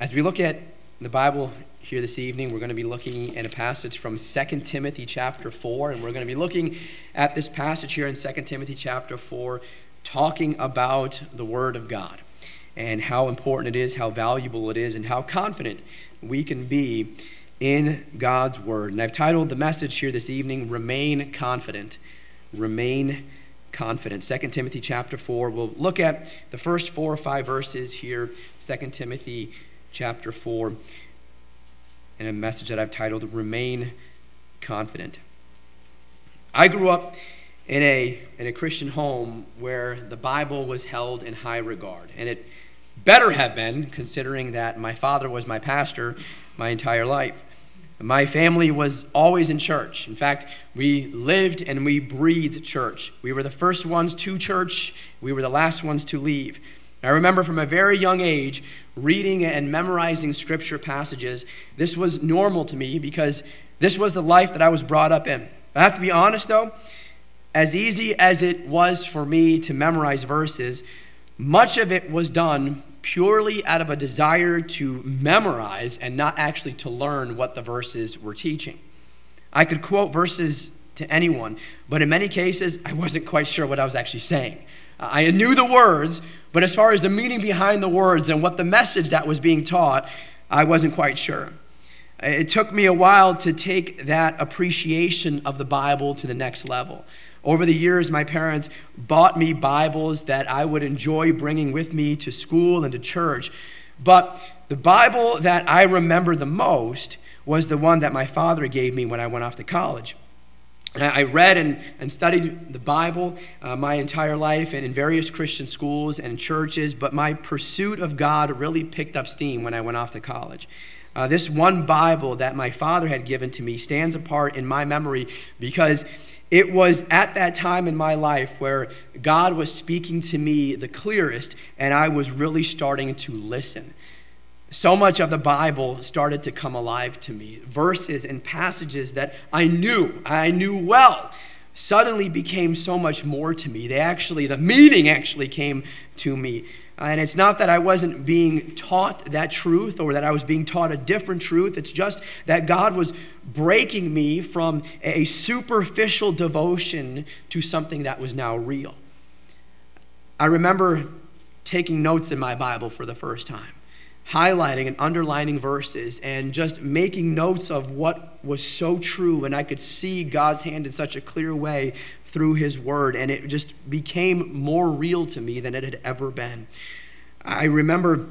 As we look at the Bible here this evening, we're going to be looking at a passage from 2 Timothy chapter 4, and we're going to be looking at this passage here in 2 Timothy chapter 4, talking about the Word of God and how important it is, how valuable it is, and how confident we can be in God's Word. And I've titled the message here this evening, Remain Confident. Remain confident. 2 Timothy chapter 4. We'll look at the first four or five verses here, 2 Timothy chapter 4, in a message that I've titled Remain Confident. I grew up in a, in a Christian home where the Bible was held in high regard. And it better have been, considering that my father was my pastor my entire life. My family was always in church. In fact, we lived and we breathed church. We were the first ones to church, we were the last ones to leave. I remember from a very young age reading and memorizing scripture passages. This was normal to me because this was the life that I was brought up in. I have to be honest though, as easy as it was for me to memorize verses, much of it was done purely out of a desire to memorize and not actually to learn what the verses were teaching. I could quote verses to anyone, but in many cases, I wasn't quite sure what I was actually saying. I knew the words, but as far as the meaning behind the words and what the message that was being taught, I wasn't quite sure. It took me a while to take that appreciation of the Bible to the next level. Over the years, my parents bought me Bibles that I would enjoy bringing with me to school and to church. But the Bible that I remember the most was the one that my father gave me when I went off to college. I read and, and studied the Bible uh, my entire life and in various Christian schools and churches, but my pursuit of God really picked up steam when I went off to college. Uh, this one Bible that my father had given to me stands apart in my memory because it was at that time in my life where God was speaking to me the clearest, and I was really starting to listen so much of the Bible started to come alive to me. Verses and passages that I knew, I knew well, suddenly became so much more to me. They actually, the meaning actually came to me. And it's not that I wasn't being taught that truth or that I was being taught a different truth. It's just that God was breaking me from a superficial devotion to something that was now real. I remember taking notes in my Bible for the first time highlighting and underlining verses and just making notes of what was so true. And I could see God's hand in such a clear way through His Word. And it just became more real to me than it had ever been. I remember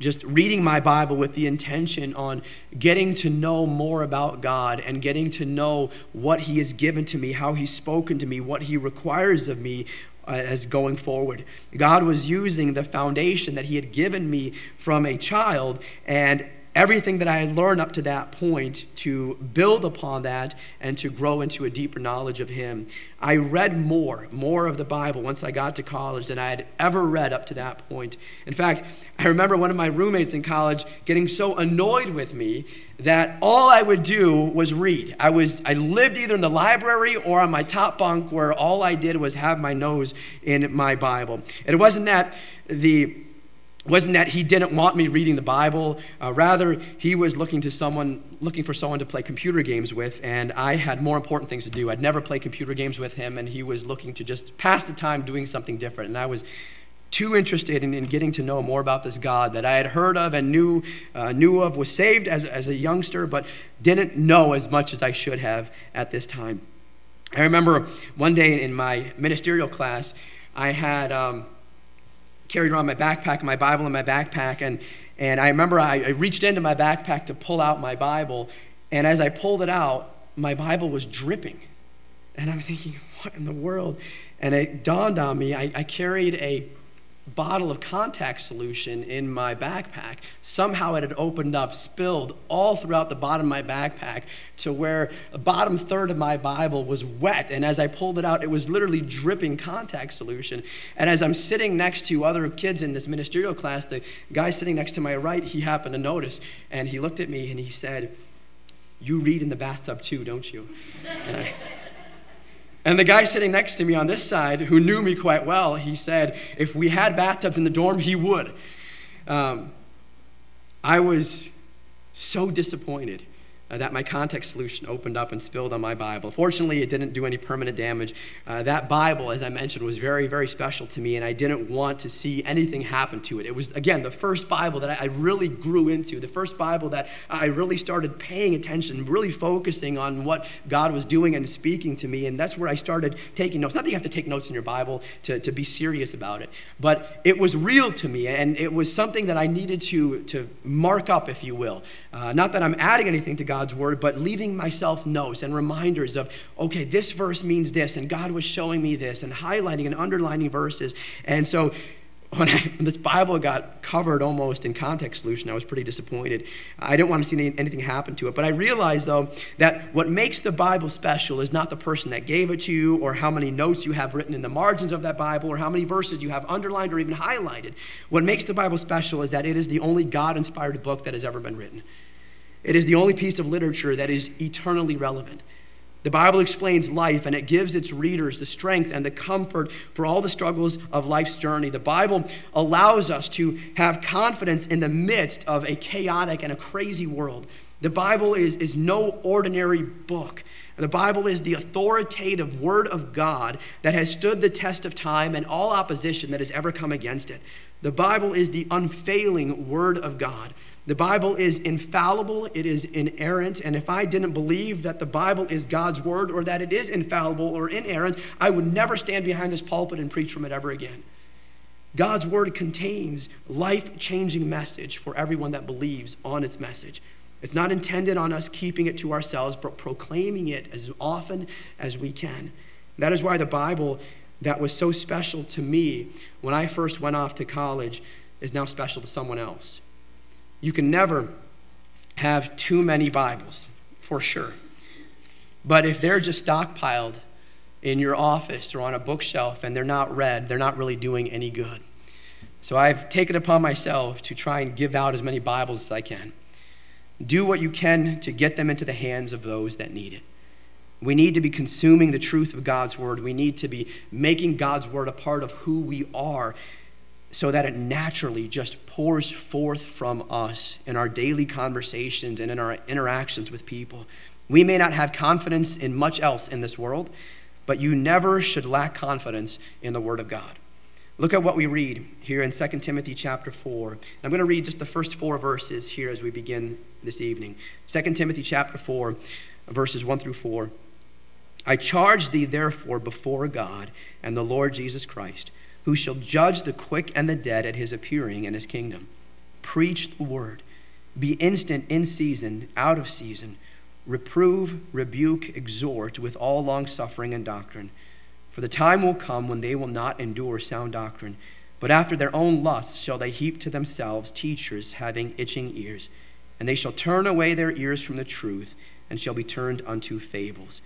just reading my Bible with the intention on getting to know more about God and getting to know what He has given to me, how He's spoken to me, what He requires of me, uh, as going forward. God was using the foundation that He had given me from a child and everything that I had learned up to that point to build upon that and to grow into a deeper knowledge of Him. I read more, more of the Bible once I got to college than I had ever read up to that point. In fact, I remember one of my roommates in college getting so annoyed with me that all I would do was read. I was I lived either in the library or on my top bunk where all I did was have my nose in my Bible. It wasn't that the wasn't that he didn't want me reading the Bible. Uh, rather, he was looking to someone, looking for someone to play computer games with, and I had more important things to do. I'd never played computer games with him, and he was looking to just pass the time doing something different. And I was too interested in, in getting to know more about this God that I had heard of and knew, uh, knew of, was saved as, as a youngster, but didn't know as much as I should have at this time. I remember one day in my ministerial class, I had. Um, carried around my backpack, my Bible in my backpack, and, and I remember I, I reached into my backpack to pull out my Bible, and as I pulled it out, my Bible was dripping. And I'm thinking, what in the world? And it dawned on me, I, I carried a bottle of contact solution in my backpack. Somehow it had opened up, spilled all throughout the bottom of my backpack to where the bottom third of my Bible was wet. And as I pulled it out, it was literally dripping contact solution. And as I'm sitting next to other kids in this ministerial class, the guy sitting next to my right, he happened to notice. And he looked at me and he said, You read in the bathtub too, don't you? And the guy sitting next to me on this side, who knew me quite well, he said, if we had bathtubs in the dorm, he would. Um, I was so disappointed uh, that my contact solution opened up and spilled on my Bible. Fortunately, it didn't do any permanent damage. Uh, that Bible, as I mentioned, was very, very special to me, and I didn't want to see anything happen to it. It was, again, the first Bible that I, I really grew into, the first Bible that I really started paying attention, really focusing on what God was doing and speaking to me, and that's where I started taking notes. Not that you have to take notes in your Bible to, to be serious about it, but it was real to me, and it was something that I needed to, to mark up, if you will. Uh, not that I'm adding anything to God's word, but leaving myself notes and reminders of, okay, this verse means this, and God was showing me this, and highlighting and underlining verses. And so when, I, when, this Bible got covered almost in contact solution, I was pretty disappointed. I didn't want to see any, anything happen to it. But I realized, though, that what makes the Bible special is not the person that gave it to you, or how many notes you have written in the margins of that Bible, or how many verses you have underlined or even highlighted. What makes the Bible special is that it is the only God inspired book that has ever been written. It is the only piece of literature that is eternally relevant. The Bible explains life and it gives its readers the strength and the comfort for all the struggles of life's journey. The Bible allows us to have confidence in the midst of a chaotic and a crazy world. The Bible is, is no ordinary book. The Bible is the authoritative Word of God that has stood the test of time and all opposition that has ever come against it. The Bible is the unfailing Word of God. The Bible is infallible, it is inerrant, and if I didn't believe that the Bible is God's word or that it is infallible or inerrant, I would never stand behind this pulpit and preach from it ever again. God's word contains life-changing message for everyone that believes on its message. It's not intended on us keeping it to ourselves, but proclaiming it as often as we can. That is why the Bible that was so special to me when I first went off to college is now special to someone else. You can never have too many Bibles, for sure. But if they're just stockpiled in your office or on a bookshelf and they're not read, they're not really doing any good. So I've taken upon myself to try and give out as many Bibles as I can. Do what you can to get them into the hands of those that need it. We need to be consuming the truth of God's word. We need to be making God's word a part of who we are so that it naturally just pours forth from us in our daily conversations and in our interactions with people. We may not have confidence in much else in this world, but you never should lack confidence in the Word of God. Look at what we read here in 2 Timothy chapter 4. I'm going to read just the first four verses here as we begin this evening. 2 Timothy chapter 4, verses 1 through 4. I charge thee therefore before God and the Lord Jesus Christ who shall judge the quick and the dead at his appearing in his kingdom. Preach the word. Be instant in season, out of season. Reprove, rebuke, exhort with all longsuffering and doctrine. For the time will come when they will not endure sound doctrine, but after their own lusts shall they heap to themselves teachers having itching ears. And they shall turn away their ears from the truth and shall be turned unto fables.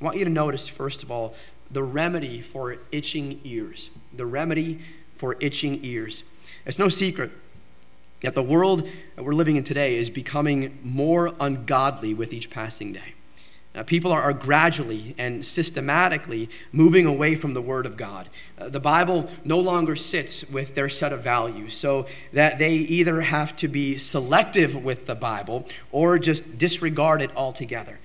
I want you to notice, first of all, the remedy for itching ears. The remedy for itching ears. It's no secret that the world that we're living in today is becoming more ungodly with each passing day. Uh, people are, are, gradually and systematically moving away from the Word of God. Uh, the Bible no longer sits with their set of values, so that they either have to be selective with the Bible or just disregard it altogether.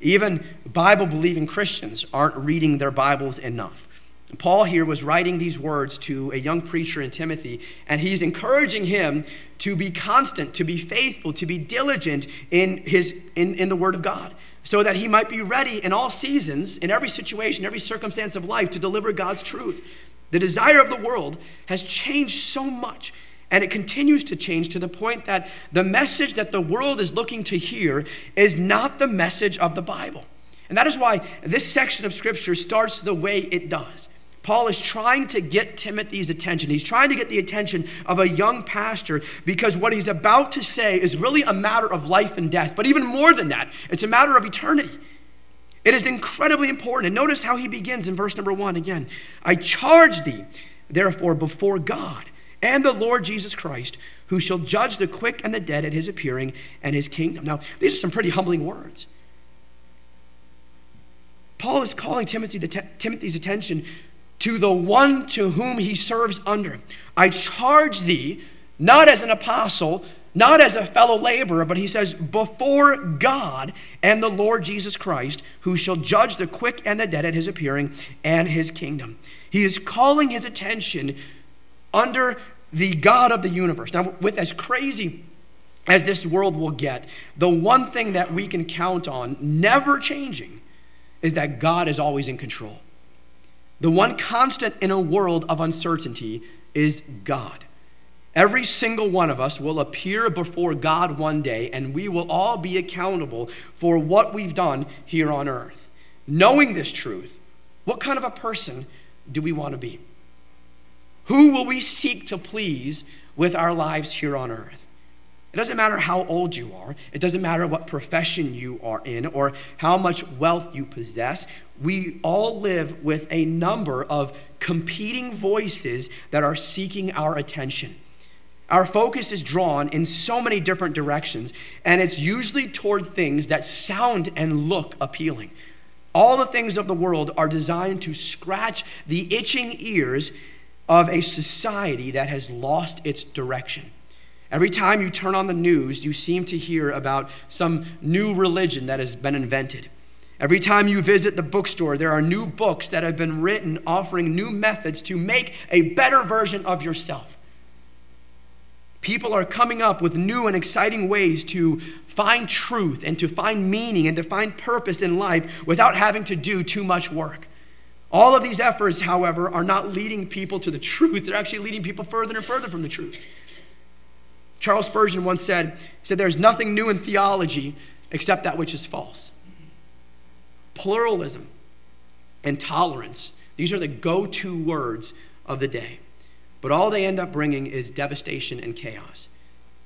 Even Bible believing Christians aren't reading their Bibles enough. Paul here was writing these words to a young preacher in Timothy, and he's encouraging him to be constant, to be faithful, to be diligent in, his, in, in the Word of God, so that he might be ready in all seasons, in every situation, every circumstance of life, to deliver God's truth. The desire of the world has changed so much and it continues to change to the point that the message that the world is looking to hear is not the message of the Bible. And that is why this section of Scripture starts the way it does. Paul is trying to get Timothy's attention. He's trying to get the attention of a young pastor because what he's about to say is really a matter of life and death. But even more than that, it's a matter of eternity. It is incredibly important. And notice how he begins in verse number one again I charge thee, therefore, before God and the Lord Jesus Christ, who shall judge the quick and the dead at his appearing and his kingdom. Now, these are some pretty humbling words. Paul is calling Timothy Timothy's attention to the one to whom he serves under. I charge thee, not as an apostle, not as a fellow laborer, but he says, before God and the Lord Jesus Christ, who shall judge the quick and the dead at his appearing and his kingdom. He is calling his attention under the God of the universe. Now, with as crazy as this world will get, the one thing that we can count on never changing is that God is always in control. The one constant in a world of uncertainty is God. Every single one of us will appear before God one day, and we will all be accountable for what we've done here on earth. Knowing this truth, what kind of a person do we want to be? Who will we seek to please with our lives here on earth? It doesn't matter how old you are, it doesn't matter what profession you are in, or how much wealth you possess. We all live with a number of competing voices that are seeking our attention. Our focus is drawn in so many different directions, and it's usually toward things that sound and look appealing. All the things of the world are designed to scratch the itching ears of a society that has lost its direction. Every time you turn on the news, you seem to hear about some new religion that has been invented. Every time you visit the bookstore, there are new books that have been written offering new methods to make a better version of yourself. People are coming up with new and exciting ways to find truth and to find meaning and to find purpose in life without having to do too much work. All of these efforts, however, are not leading people to the truth. They're actually leading people further and further from the truth. Charles Spurgeon once said, he said, There's nothing new in theology except that which is false. Pluralism and tolerance, these are the go to words of the day. But all they end up bringing is devastation and chaos.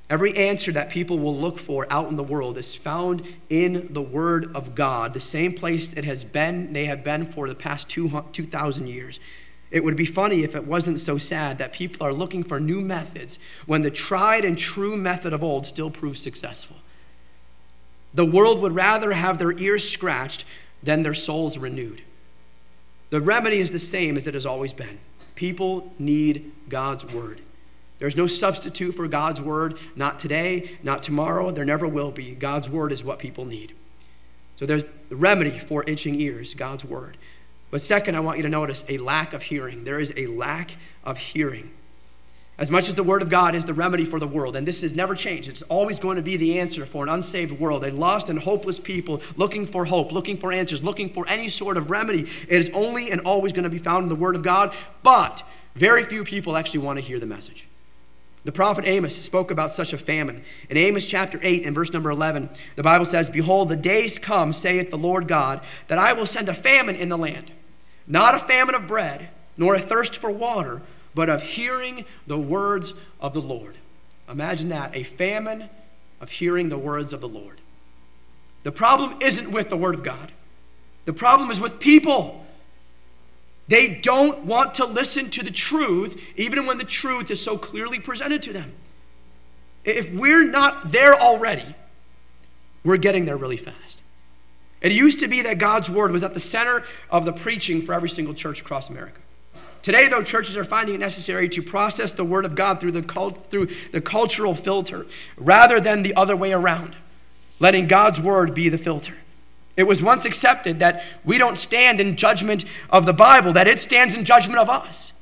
Every answer that people will look for out in the world is found in the Word of God, the same place it has been, they have been for the past 2,000 years. It would be funny if it wasn't so sad that people are looking for new methods when the tried and true method of old still proves successful. The world would rather have their ears scratched than their souls renewed. The remedy is the same as it has always been. People need God's word. There's no substitute for God's word, not today, not tomorrow, there never will be. God's word is what people need. So there's the remedy for itching ears, God's word. But second, I want you to notice a lack of hearing. There is a lack of hearing. As much as the Word of God is the remedy for the world, and this has never changed, it's always going to be the answer for an unsaved world, a lost and hopeless people looking for hope, looking for answers, looking for any sort of remedy. It is only and always going to be found in the Word of God, but very few people actually want to hear the message. The prophet Amos spoke about such a famine. In Amos chapter 8 and verse number 11, the Bible says, Behold, the days come, saith the Lord God, that I will send a famine in the land, not a famine of bread, nor a thirst for water but of hearing the words of the Lord. Imagine that a famine of hearing the words of the Lord. The problem isn't with the Word of God, the problem is with people. They don't want to listen to the truth, even when the truth is so clearly presented to them. If we're not there already, we're getting there really fast. It used to be that God's Word was at the center of the preaching for every single church across America. Today, though, churches are finding it necessary to process the Word of God through the, cult, through the cultural filter rather than the other way around, letting God's Word be the filter. It was once accepted that we don't stand in judgment of the Bible, that it stands in judgment of us.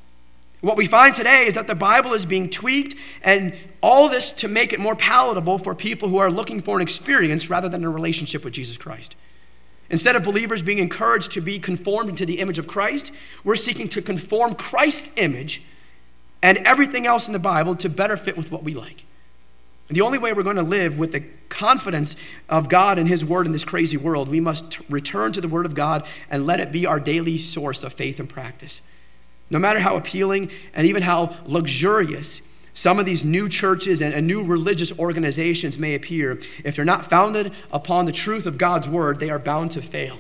What we find today is that the Bible is being tweaked, and all this to make it more palatable for people who are looking for an experience rather than a relationship with Jesus Christ. Instead of believers being encouraged to be conformed into the image of Christ, we're seeking to conform Christ's image and everything else in the Bible to better fit with what we like. And the only way we're going to live with the confidence of God and His Word in this crazy world, we must return to the Word of God and let it be our daily source of faith and practice. No matter how appealing and even how luxurious some of these new churches and, new religious organizations may appear, if they're not founded upon the truth of God's word, they are bound to fail.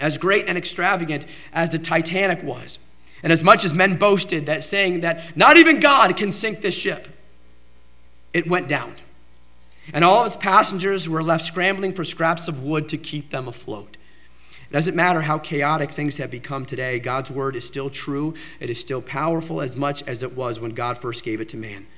As great and extravagant as the Titanic was, and as much as men boasted that saying that not even God can sink this ship, it went down. And all of its passengers were left scrambling for scraps of wood to keep them afloat. It doesn't matter how chaotic things have become today, God's word is still true. It is still powerful as much as it was when God first gave it to man.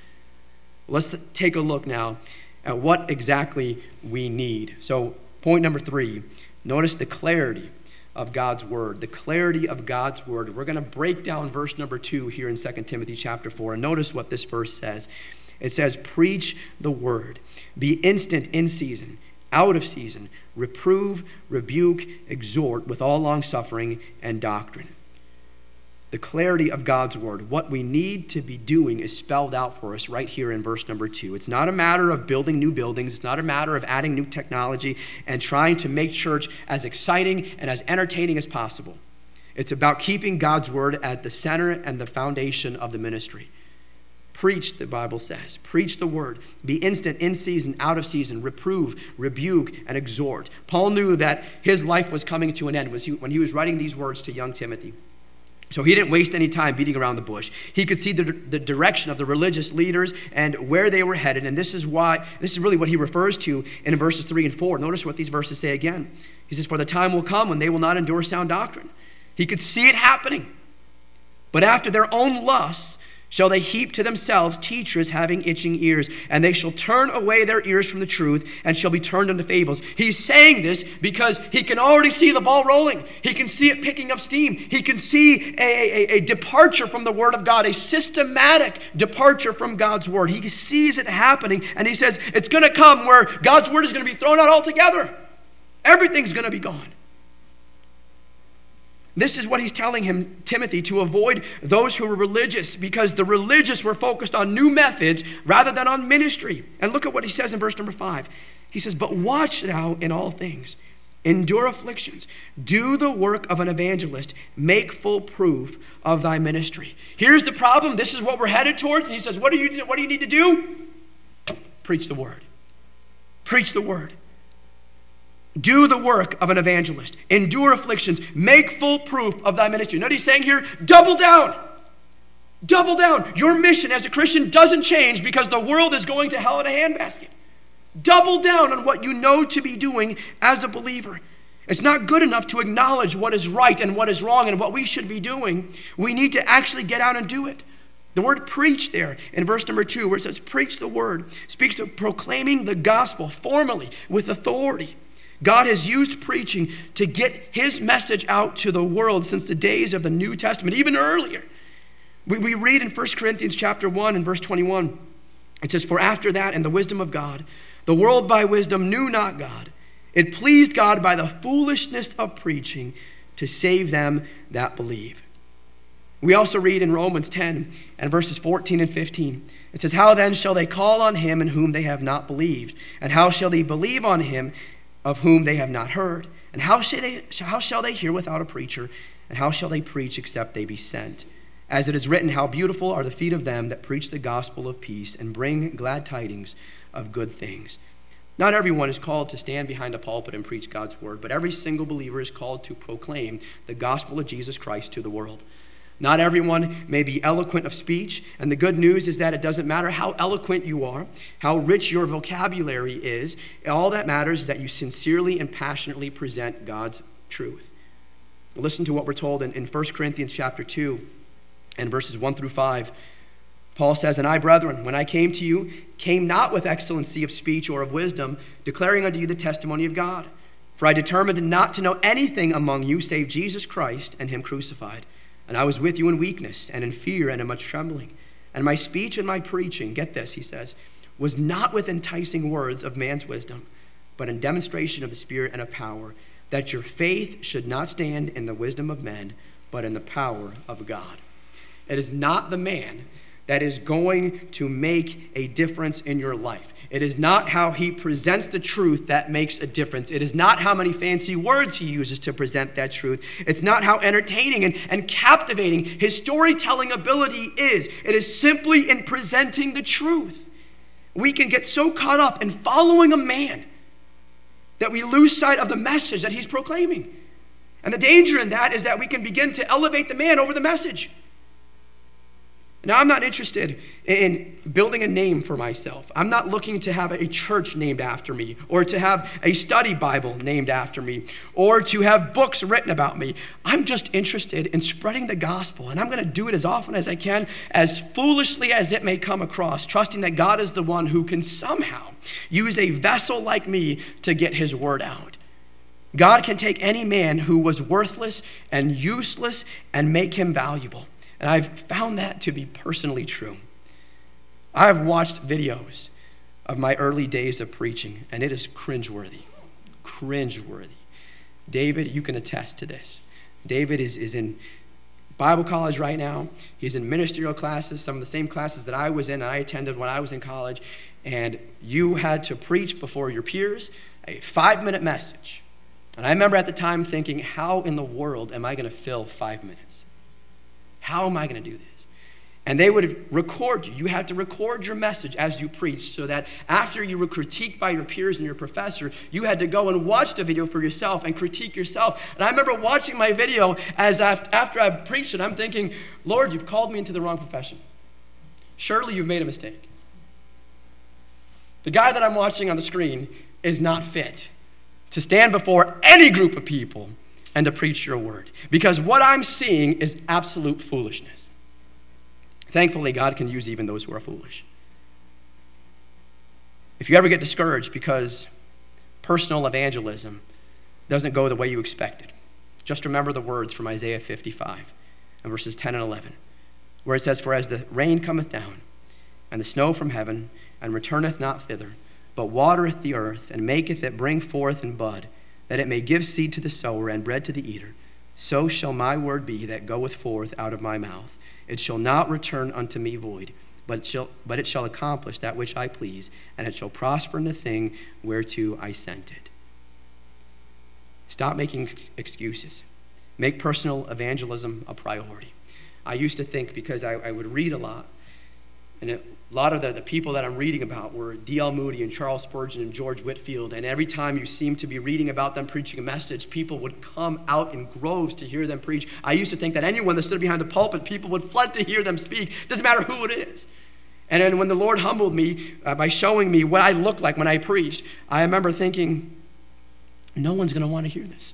Let's take a look now at what exactly we need. So, point number three notice the clarity of God's word. The clarity of God's word. We're going to break down verse number two here in 2 Timothy chapter 4. And notice what this verse says it says, Preach the word, be instant in season, out of season, reprove, rebuke, exhort with all longsuffering and doctrine the clarity of God's word. What we need to be doing is spelled out for us right here in verse number two. It's not a matter of building new buildings, it's not a matter of adding new technology and trying to make church as exciting and as entertaining as possible. It's about keeping God's word at the center and the foundation of the ministry. Preach, the Bible says. Preach the word. Be instant, in season, out of season. Reprove, rebuke, and exhort. Paul knew that his life was coming to an end when he was writing these words to young Timothy. So he didn't waste any time beating around the bush. He could see the, the direction of the religious leaders and where they were headed. And this is why, this is really what he refers to in verses 3 and 4. Notice what these verses say again. He says, For the time will come when they will not endure sound doctrine. He could see it happening. But after their own lusts, shall they heap to themselves teachers having itching ears, and they shall turn away their ears from the truth and shall be turned unto fables. He's saying this because he can already see the ball rolling. He can see it picking up steam. He can see a, a, a departure from the Word of God, a systematic departure from God's Word. He sees it happening, and he says it's going to come where God's Word is going to be thrown out altogether. Everything's going to be gone. This is what he's telling him, Timothy, to avoid those who were religious, because the religious were focused on new methods rather than on ministry. And look at what he says in verse number five. He says, But watch thou in all things, endure afflictions, do the work of an evangelist, make full proof of thy ministry. Here's the problem. This is what we're headed towards. And he says, What do you, what do, you need to do? Preach the word. Preach the word. Do the work of an evangelist, endure afflictions, make full proof of thy ministry. Notice he's saying here, double down. Double down. Your mission as a Christian doesn't change because the world is going to hell in a handbasket. Double down on what you know to be doing as a believer. It's not good enough to acknowledge what is right and what is wrong and what we should be doing. We need to actually get out and do it. The word preach there in verse number two, where it says preach the word, speaks of proclaiming the gospel formally with authority. God has used preaching to get his message out to the world since the days of the New Testament, even earlier. We, we read in 1 Corinthians chapter 1 and verse 21, it says, For after that, in the wisdom of God, the world by wisdom knew not God. It pleased God by the foolishness of preaching to save them that believe. We also read in Romans 10 and verses 14 and 15. It says, How then shall they call on him in whom they have not believed? And how shall they believe on him of whom they have not heard? And how shall they, how shall they hear without a preacher? And how shall they preach except they be sent? As it is written, How beautiful are the feet of them that preach the gospel of peace and bring glad tidings of good things. Not everyone is called to stand behind a pulpit and preach God's word, but every single believer is called to proclaim the gospel of Jesus Christ to the world. Not everyone may be eloquent of speech, and the good news is that it doesn't matter how eloquent you are, how rich your vocabulary is, all that matters is that you sincerely and passionately present God's truth. Listen to what we're told in, in 1 Corinthians chapter 2 and verses 1 through 5. Paul says, And I, brethren, when I came to you, came not with excellency of speech or of wisdom, declaring unto you the testimony of God. For I determined not to know anything among you save Jesus Christ and him crucified. And I was with you in weakness and in fear and in much trembling. And my speech and my preaching, get this, he says, was not with enticing words of man's wisdom, but in demonstration of the Spirit and of power, that your faith should not stand in the wisdom of men, but in the power of God. It is not the man that is going to make a difference in your life. It is not how he presents the truth that makes a difference. It is not how many fancy words he uses to present that truth. It's not how entertaining and, and captivating his storytelling ability is. It is simply in presenting the truth. We can get so caught up in following a man that we lose sight of the message that he's proclaiming. And the danger in that is that we can begin to elevate the man over the message. Now, I'm not interested in building a name for myself. I'm not looking to have a church named after me, or to have a study Bible named after me, or to have books written about me. I'm just interested in spreading the gospel, and I'm going to do it as often as I can, as foolishly as it may come across, trusting that God is the one who can somehow use a vessel like me to get his word out. God can take any man who was worthless and useless and make him valuable. And I've found that to be personally true. I've watched videos of my early days of preaching, and it is cringeworthy. Cringeworthy. David, you can attest to this. David is, is in Bible college right now. He's in ministerial classes, some of the same classes that I was in I attended when I was in college. And you had to preach before your peers a five minute message. And I remember at the time thinking, how in the world am I going to fill five minutes? How am I going to do this? And they would record you. You had to record your message as you preached so that after you were critiqued by your peers and your professor, you had to go and watch the video for yourself and critique yourself. And I remember watching my video as after I preached it, I'm thinking, Lord, you've called me into the wrong profession. Surely you've made a mistake. The guy that I'm watching on the screen is not fit to stand before any group of people and to preach your word. Because what I'm seeing is absolute foolishness. Thankfully, God can use even those who are foolish. If you ever get discouraged because personal evangelism doesn't go the way you expected, just remember the words from Isaiah 55 and verses 10 and 11, where it says, For as the rain cometh down, and the snow from heaven, and returneth not thither, but watereth the earth, and maketh it bring forth and bud, that it may give seed to the sower and bread to the eater, so shall my word be that goeth forth out of my mouth. It shall not return unto me void, but it shall, but it shall accomplish that which I please, and it shall prosper in the thing whereto I sent it. Stop making excuses. Make personal evangelism a priority. I used to think because I, I would read a lot, and it a lot of the, the people that I'm reading about were D.L. Moody and Charles Spurgeon and George Whitefield. And every time you seem to be reading about them preaching a message, people would come out in groves to hear them preach. I used to think that anyone that stood behind the pulpit, people would flood to hear them speak. Doesn't matter who it is. And then when the Lord humbled me uh, by showing me what I looked like when I preached, I remember thinking, no one's going to want to hear this.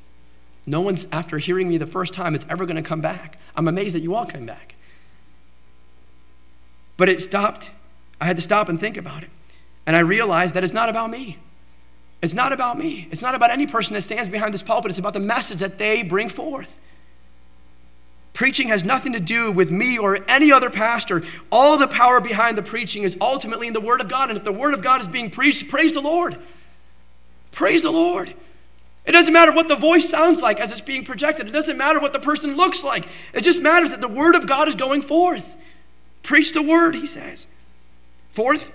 No one's, after hearing me the first time, is ever going to come back. I'm amazed that you all came back. But it stopped I had to stop and think about it. And I realized that it's not about me. It's not about me. It's not about any person that stands behind this pulpit. It's about the message that they bring forth. Preaching has nothing to do with me or any other pastor. All the power behind the preaching is ultimately in the Word of God. And if the Word of God is being preached, praise the Lord. Praise the Lord. It doesn't matter what the voice sounds like as it's being projected, it doesn't matter what the person looks like. It just matters that the Word of God is going forth. Preach the Word, he says. Fourth,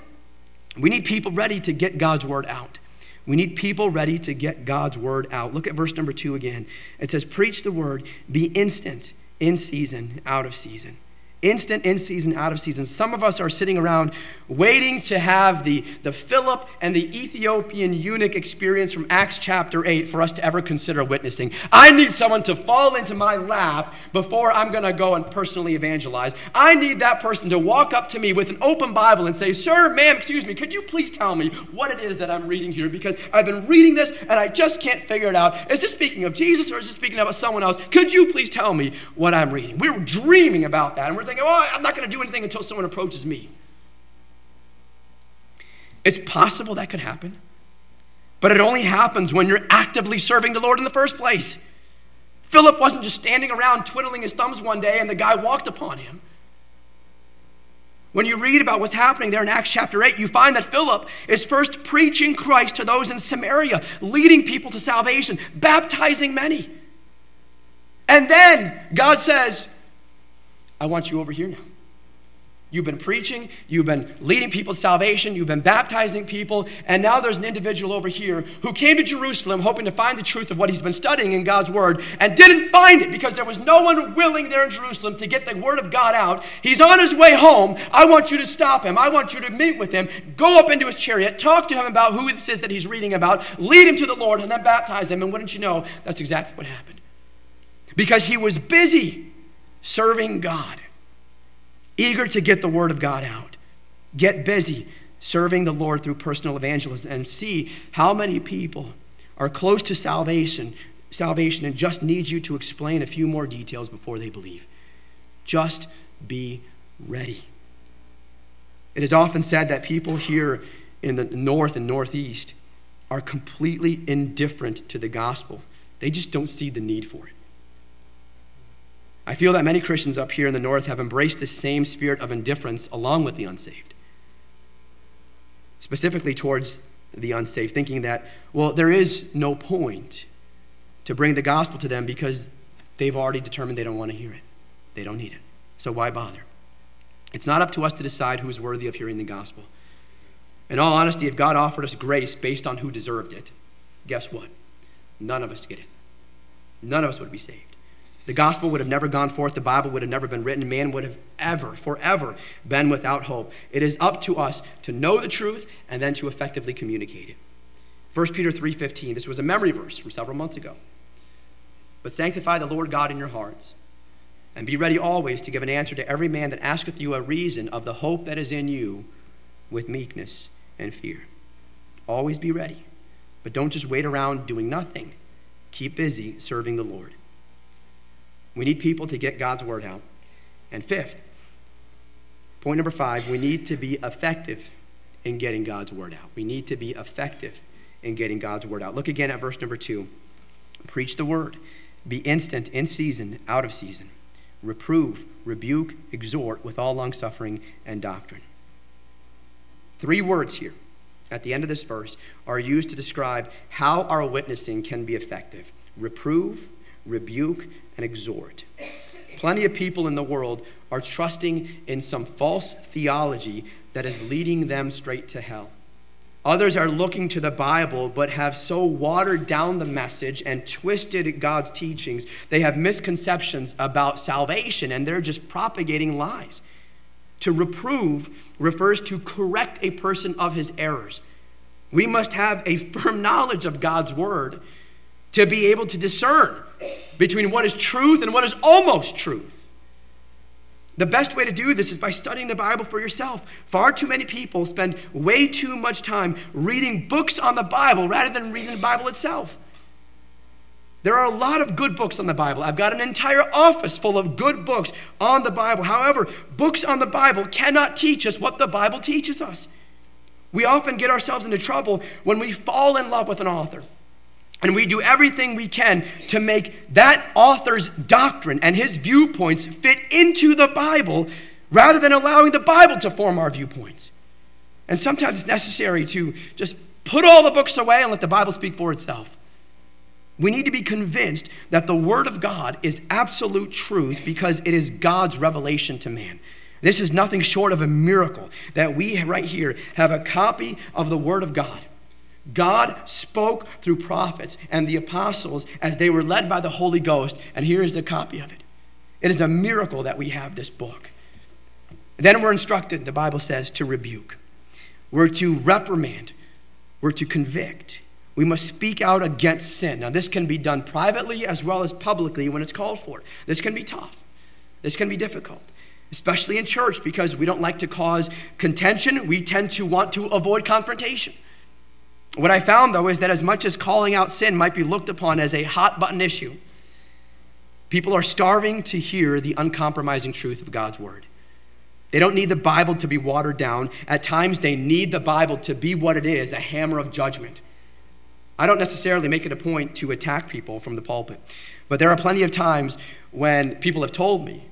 we need people ready to get God's word out. We need people ready to get God's word out. Look at verse number two again. It says, Preach the word, be instant, in season, out of season instant in season, out of season. Some of us are sitting around waiting to have the, the Philip and the Ethiopian eunuch experience from Acts chapter 8 for us to ever consider witnessing. I need someone to fall into my lap before I'm going to go and personally evangelize. I need that person to walk up to me with an open Bible and say, Sir, ma'am, excuse me, could you please tell me what it is that I'm reading here? Because I've been reading this and I just can't figure it out. Is this speaking of Jesus or is this speaking about someone else? Could you please tell me what I'm reading? We're dreaming about that and we're thinking, thinking, oh, I'm not going to do anything until someone approaches me. It's possible that could happen, but it only happens when you're actively serving the Lord in the first place. Philip wasn't just standing around twiddling his thumbs one day and the guy walked upon him. When you read about what's happening there in Acts chapter 8, you find that Philip is first preaching Christ to those in Samaria, leading people to salvation, baptizing many. And then God says, I want you over here now. You've been preaching, you've been leading people to salvation, you've been baptizing people, and now there's an individual over here who came to Jerusalem hoping to find the truth of what he's been studying in God's Word and didn't find it because there was no one willing there in Jerusalem to get the Word of God out. He's on his way home. I want you to stop him. I want you to meet with him, go up into his chariot, talk to him about who this is that he's reading about, lead him to the Lord, and then baptize him. And wouldn't you know, that's exactly what happened. Because he was busy serving God. eager to get the word of God out. Get busy serving the Lord through personal evangelism and see how many people are close to salvation, salvation and just need you to explain a few more details before they believe. Just be ready. It is often said that people here in the north and northeast are completely indifferent to the gospel. They just don't see the need for it. I feel that many Christians up here in the north have embraced the same spirit of indifference along with the unsaved, specifically towards the unsaved, thinking that, well, there is no point to bring the gospel to them because they've already determined they don't want to hear it. They don't need it. So why bother? It's not up to us to decide who is worthy of hearing the gospel. In all honesty, if God offered us grace based on who deserved it, guess what? None of us get it. None of us would be saved. The gospel would have never gone forth. The Bible would have never been written. Man would have ever, forever been without hope. It is up to us to know the truth and then to effectively communicate it. 1 Peter 3:15. This was a memory verse from several months ago. But sanctify the Lord God in your hearts, and be ready always to give an answer to every man that asketh you a reason of the hope that is in you with meekness and fear. Always be ready, but don't just wait around doing nothing. Keep busy serving the Lord. We need people to get God's word out. And fifth, point number five, we need to be effective in getting God's word out. We need to be effective in getting God's word out. Look again at verse number two. Preach the word. Be instant in season, out of season. Reprove, rebuke, exhort with all longsuffering and doctrine. Three words here at the end of this verse are used to describe how our witnessing can be effective reprove, rebuke, and exhort. Plenty of people in the world are trusting in some false theology that is leading them straight to hell. Others are looking to the Bible but have so watered down the message and twisted God's teachings. They have misconceptions about salvation and they're just propagating lies. To reprove refers to correct a person of his errors. We must have a firm knowledge of God's word to be able to discern between what is truth and what is almost truth. The best way to do this is by studying the Bible for yourself. Far too many people spend way too much time reading books on the Bible rather than reading the Bible itself. There are a lot of good books on the Bible. I've got an entire office full of good books on the Bible. However, books on the Bible cannot teach us what the Bible teaches us. We often get ourselves into trouble when we fall in love with an author. And we do everything we can to make that author's doctrine and his viewpoints fit into the Bible rather than allowing the Bible to form our viewpoints. And sometimes it's necessary to just put all the books away and let the Bible speak for itself. We need to be convinced that the Word of God is absolute truth because it is God's revelation to man. This is nothing short of a miracle that we right here have a copy of the Word of God. God spoke through prophets and the apostles as they were led by the Holy Ghost, and here is the copy of it. It is a miracle that we have this book. Then we're instructed, the Bible says, to rebuke. We're to reprimand. We're to convict. We must speak out against sin. Now, this can be done privately as well as publicly when it's called for. This can be tough. This can be difficult, especially in church because we don't like to cause contention. We tend to want to avoid confrontation. What I found, though, is that as much as calling out sin might be looked upon as a hot button issue, people are starving to hear the uncompromising truth of God's word. They don't need the Bible to be watered down. At times, they need the Bible to be what it is a hammer of judgment. I don't necessarily make it a point to attack people from the pulpit, but there are plenty of times when people have told me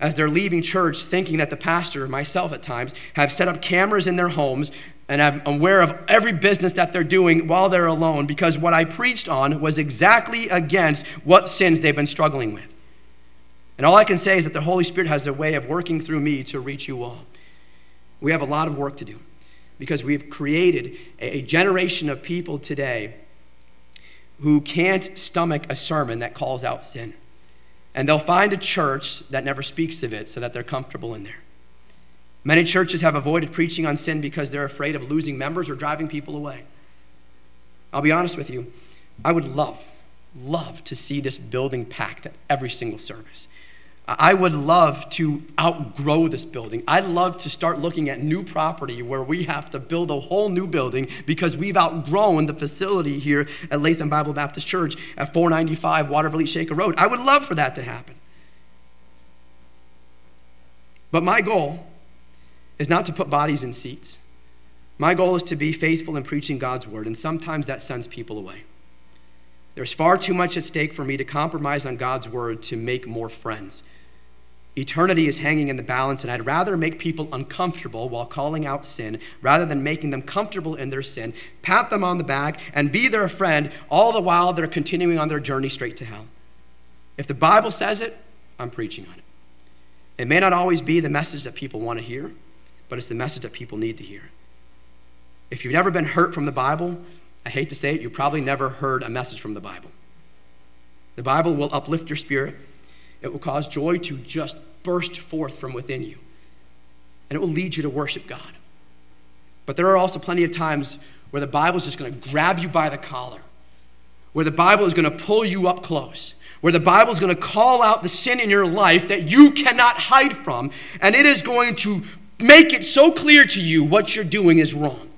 as they're leaving church thinking that the pastor, myself at times, have set up cameras in their homes and I'm aware of every business that they're doing while they're alone because what I preached on was exactly against what sins they've been struggling with. And all I can say is that the Holy Spirit has a way of working through me to reach you all. We have a lot of work to do because we've created a generation of people today who can't stomach a sermon that calls out sin. And they'll find a church that never speaks of it so that they're comfortable in there. Many churches have avoided preaching on sin because they're afraid of losing members or driving people away. I'll be honest with you, I would love, love to see this building packed at every single service. I would love to outgrow this building. I'd love to start looking at new property where we have to build a whole new building because we've outgrown the facility here at Latham Bible Baptist Church at 495 Watervliet Shaker Road. I would love for that to happen. But my goal is not to put bodies in seats. My goal is to be faithful in preaching God's word, and sometimes that sends people away. There's far too much at stake for me to compromise on God's word to make more friends. Eternity is hanging in the balance, and I'd rather make people uncomfortable while calling out sin rather than making them comfortable in their sin, pat them on the back, and be their friend, all the while they're continuing on their journey straight to hell. If the Bible says it, I'm preaching on it. It may not always be the message that people want to hear, but it's the message that people need to hear. If you've never been hurt from the Bible, I hate to say it, you probably never heard a message from the Bible. The Bible will uplift your spirit, it will cause joy to just burst forth from within you, and it will lead you to worship God. But there are also plenty of times where the Bible is just going to grab you by the collar, where the Bible is going to pull you up close, where the Bible is going to call out the sin in your life that you cannot hide from, and it is going to make it so clear to you what you're doing is wrong.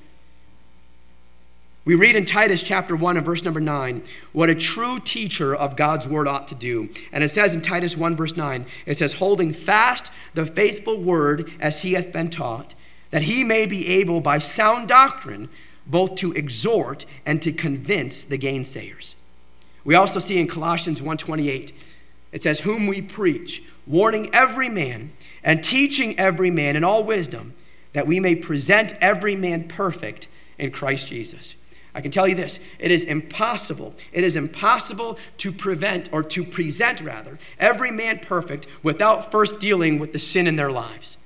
We read in Titus chapter 1 and verse number 9 what a true teacher of God's word ought to do. And it says in Titus 1 verse 9, it says, holding fast the faithful word as he hath been taught, that he may be able by sound doctrine both to exhort and to convince the gainsayers. We also see in Colossians 1:28, it says, Whom we preach, warning every man and teaching every man in all wisdom, that we may present every man perfect in Christ Jesus. I can tell you this it is impossible. It is impossible to prevent, or to present rather, every man perfect without first dealing with the sin in their lives.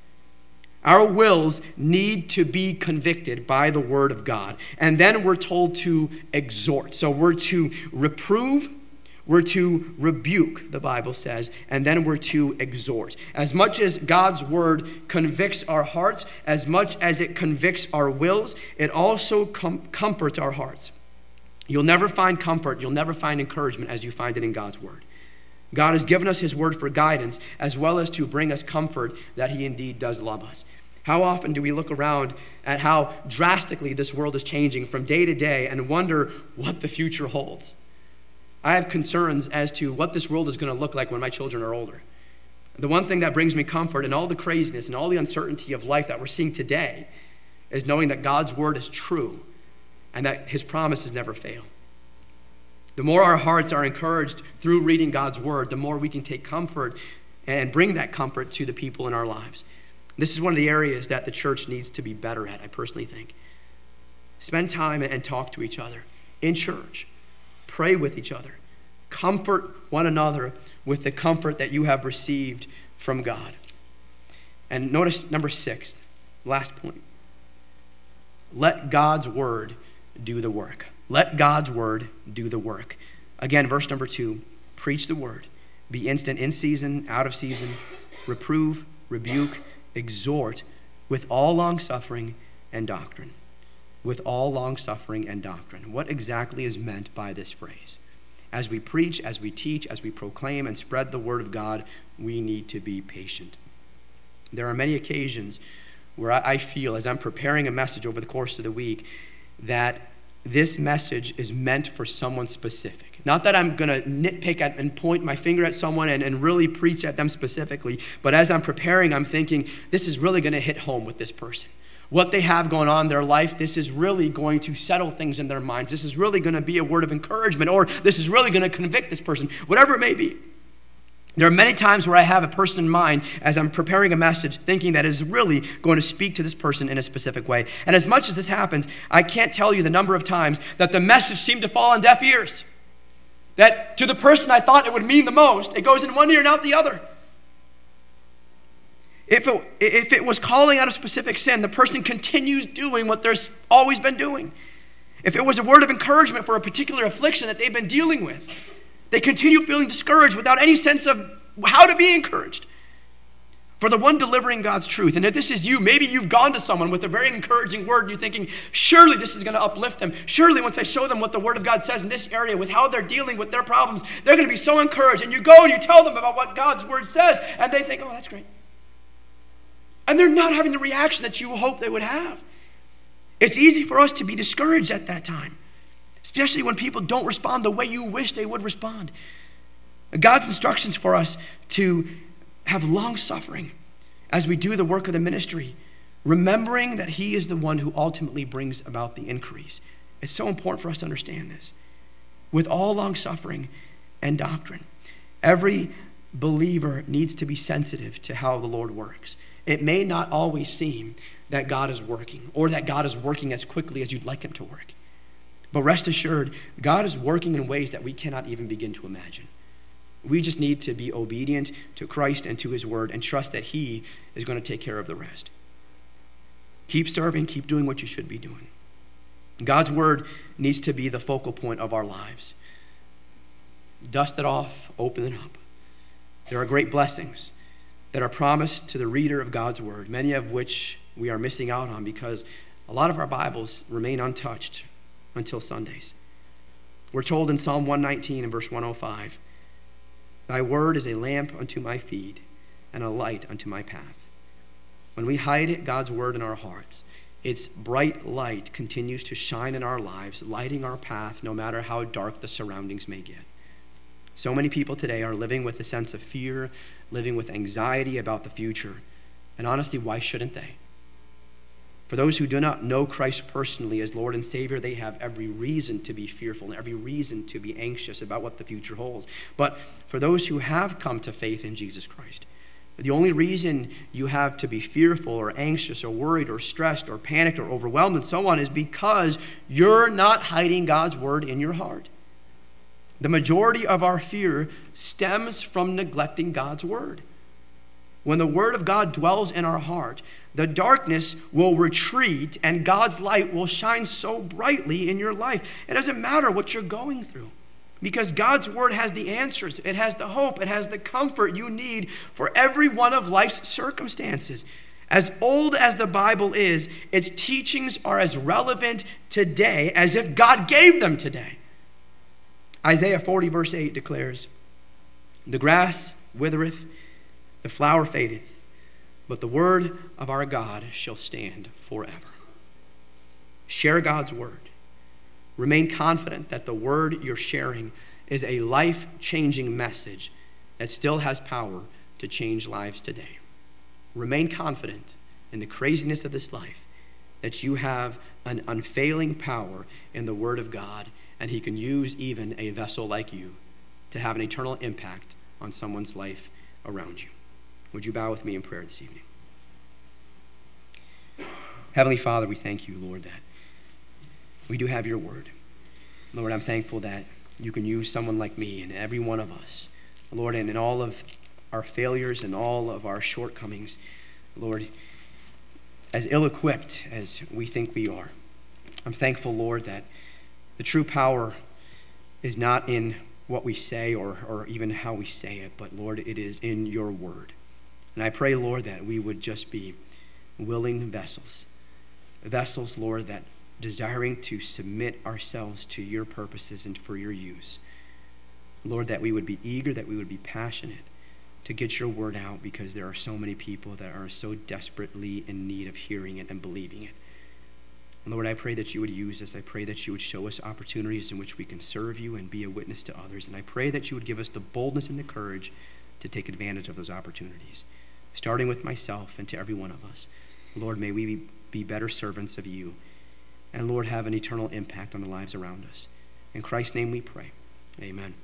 Our wills need to be convicted by the word of God. And then we're told to exhort. So we're to reprove, we're to rebuke, the Bible says, and then we're to exhort. As much as God's word convicts our hearts, as much as it convicts our wills, it also com- comforts our hearts. You'll never find comfort, you'll never find encouragement as you find it in God's word. God has given us his word for guidance as well as to bring us comfort that he indeed does love us. How often do we look around at how drastically this world is changing from day to day and wonder what the future holds? I have concerns as to what this world is going to look like when my children are older. The one thing that brings me comfort in all the craziness and all the uncertainty of life that we're seeing today is knowing that God's word is true and that his promises never fail. The more our hearts are encouraged through reading God's word, the more we can take comfort and bring that comfort to the people in our lives. This is one of the areas that the church needs to be better at, I personally think. Spend time and talk to each other in church Pray with each other. Comfort one another with the comfort that you have received from God. And notice number six, last point. Let God's word do the work. Let God's word do the work. Again, verse number two preach the word. Be instant in season, out of season. Reprove, rebuke, exhort with all long suffering and doctrine with all long suffering and doctrine. What exactly is meant by this phrase? As we preach, as we teach, as we proclaim and spread the word of God, we need to be patient. There are many occasions where I feel, as I'm preparing a message over the course of the week, that this message is meant for someone specific. Not that I'm going to nitpick at, and point my finger at someone and, and really preach at them specifically, but as I'm preparing, I'm thinking, this is really going to hit home with this person what they have going on in their life, this is really going to settle things in their minds. This is really going to be a word of encouragement, or this is really going to convict this person, whatever it may be. There are many times where I have a person in mind as I'm preparing a message, thinking that is really going to speak to this person in a specific way. And as much as this happens, I can't tell you the number of times that the message seemed to fall on deaf ears. That to the person I thought it would mean the most, it goes in one ear and out the other. If it, if it was calling out a specific sin, the person continues doing what they've always been doing. If it was a word of encouragement for a particular affliction that they've been dealing with, they continue feeling discouraged without any sense of how to be encouraged. For the one delivering God's truth. And if this is you, maybe you've gone to someone with a very encouraging word and you're thinking, surely this is going to uplift them. Surely once I show them what the word of God says in this area with how they're dealing with their problems, they're going to be so encouraged. And you go and you tell them about what God's word says, and they think, oh, that's great. And they're not having the reaction that you hope they would have. It's easy for us to be discouraged at that time, especially when people don't respond the way you wish they would respond. God's instructions for us to have long suffering as we do the work of the ministry, remembering that He is the one who ultimately brings about the increase. It's so important for us to understand this. With all long suffering and doctrine, every believer needs to be sensitive to how the Lord works. It may not always seem that God is working or that God is working as quickly as you'd like Him to work. But rest assured, God is working in ways that we cannot even begin to imagine. We just need to be obedient to Christ and to His word and trust that He is going to take care of the rest. Keep serving, keep doing what you should be doing. God's word needs to be the focal point of our lives. Dust it off, open it up. There are great blessings that are promised to the reader of God's word, many of which we are missing out on because a lot of our Bibles remain untouched until Sundays. We're told in Psalm 119 and verse 105 Thy word is a lamp unto my feet and a light unto my path. When we hide God's word in our hearts, its bright light continues to shine in our lives, lighting our path no matter how dark the surroundings may get. So many people today are living with a sense of fear, living with anxiety about the future. And honestly, why shouldn't they? For those who do not know Christ personally as Lord and Savior, they have every reason to be fearful and every reason to be anxious about what the future holds. But for those who have come to faith in Jesus Christ, the only reason you have to be fearful or anxious or worried or stressed or panicked or overwhelmed and so on is because you're not hiding God's word in your heart. The majority of our fear stems from neglecting God's word. When the word of God dwells in our heart, the darkness will retreat and God's light will shine so brightly in your life. It doesn't matter what you're going through because God's word has the answers, it has the hope, it has the comfort you need for every one of life's circumstances. As old as the Bible is, its teachings are as relevant today as if God gave them today. Isaiah 40, verse 8 declares The grass withereth, the flower fadeth but the word of our God shall stand forever. Share God's word. Remain confident that the word you're sharing is a life changing message that still has power to change lives today. Remain confident in the craziness of this life that you have an unfailing power in the Word of God, and He can use even a vessel like you to have an eternal impact on someone's life around you. Would you bow with me in prayer this evening? Heavenly Father, we thank you, Lord, that we do have your word. Lord, I'm thankful that you can use someone like me and every one of us, Lord, and in all of our failures and all of our shortcomings, Lord, as ill equipped as we think we are. I'm thankful, Lord, that the true power is not in what we say or, or even how we say it, but Lord, it is in your word. And I pray, Lord, that we would just be willing vessels. Vessels, Lord, that desiring to submit ourselves to your purposes and for your use. Lord, that we would be eager, that we would be passionate to get your word out because there are so many people that are so desperately in need of hearing it and believing it. Lord, I pray that you would use us. I pray that you would show us opportunities in which we can serve you and be a witness to others. And I pray that you would give us the boldness and the courage to take advantage of those opportunities starting with myself and to every one of us. Lord, may we be better servants of you. And Lord, have an eternal impact on the lives around us. In Christ's name we pray. Amen.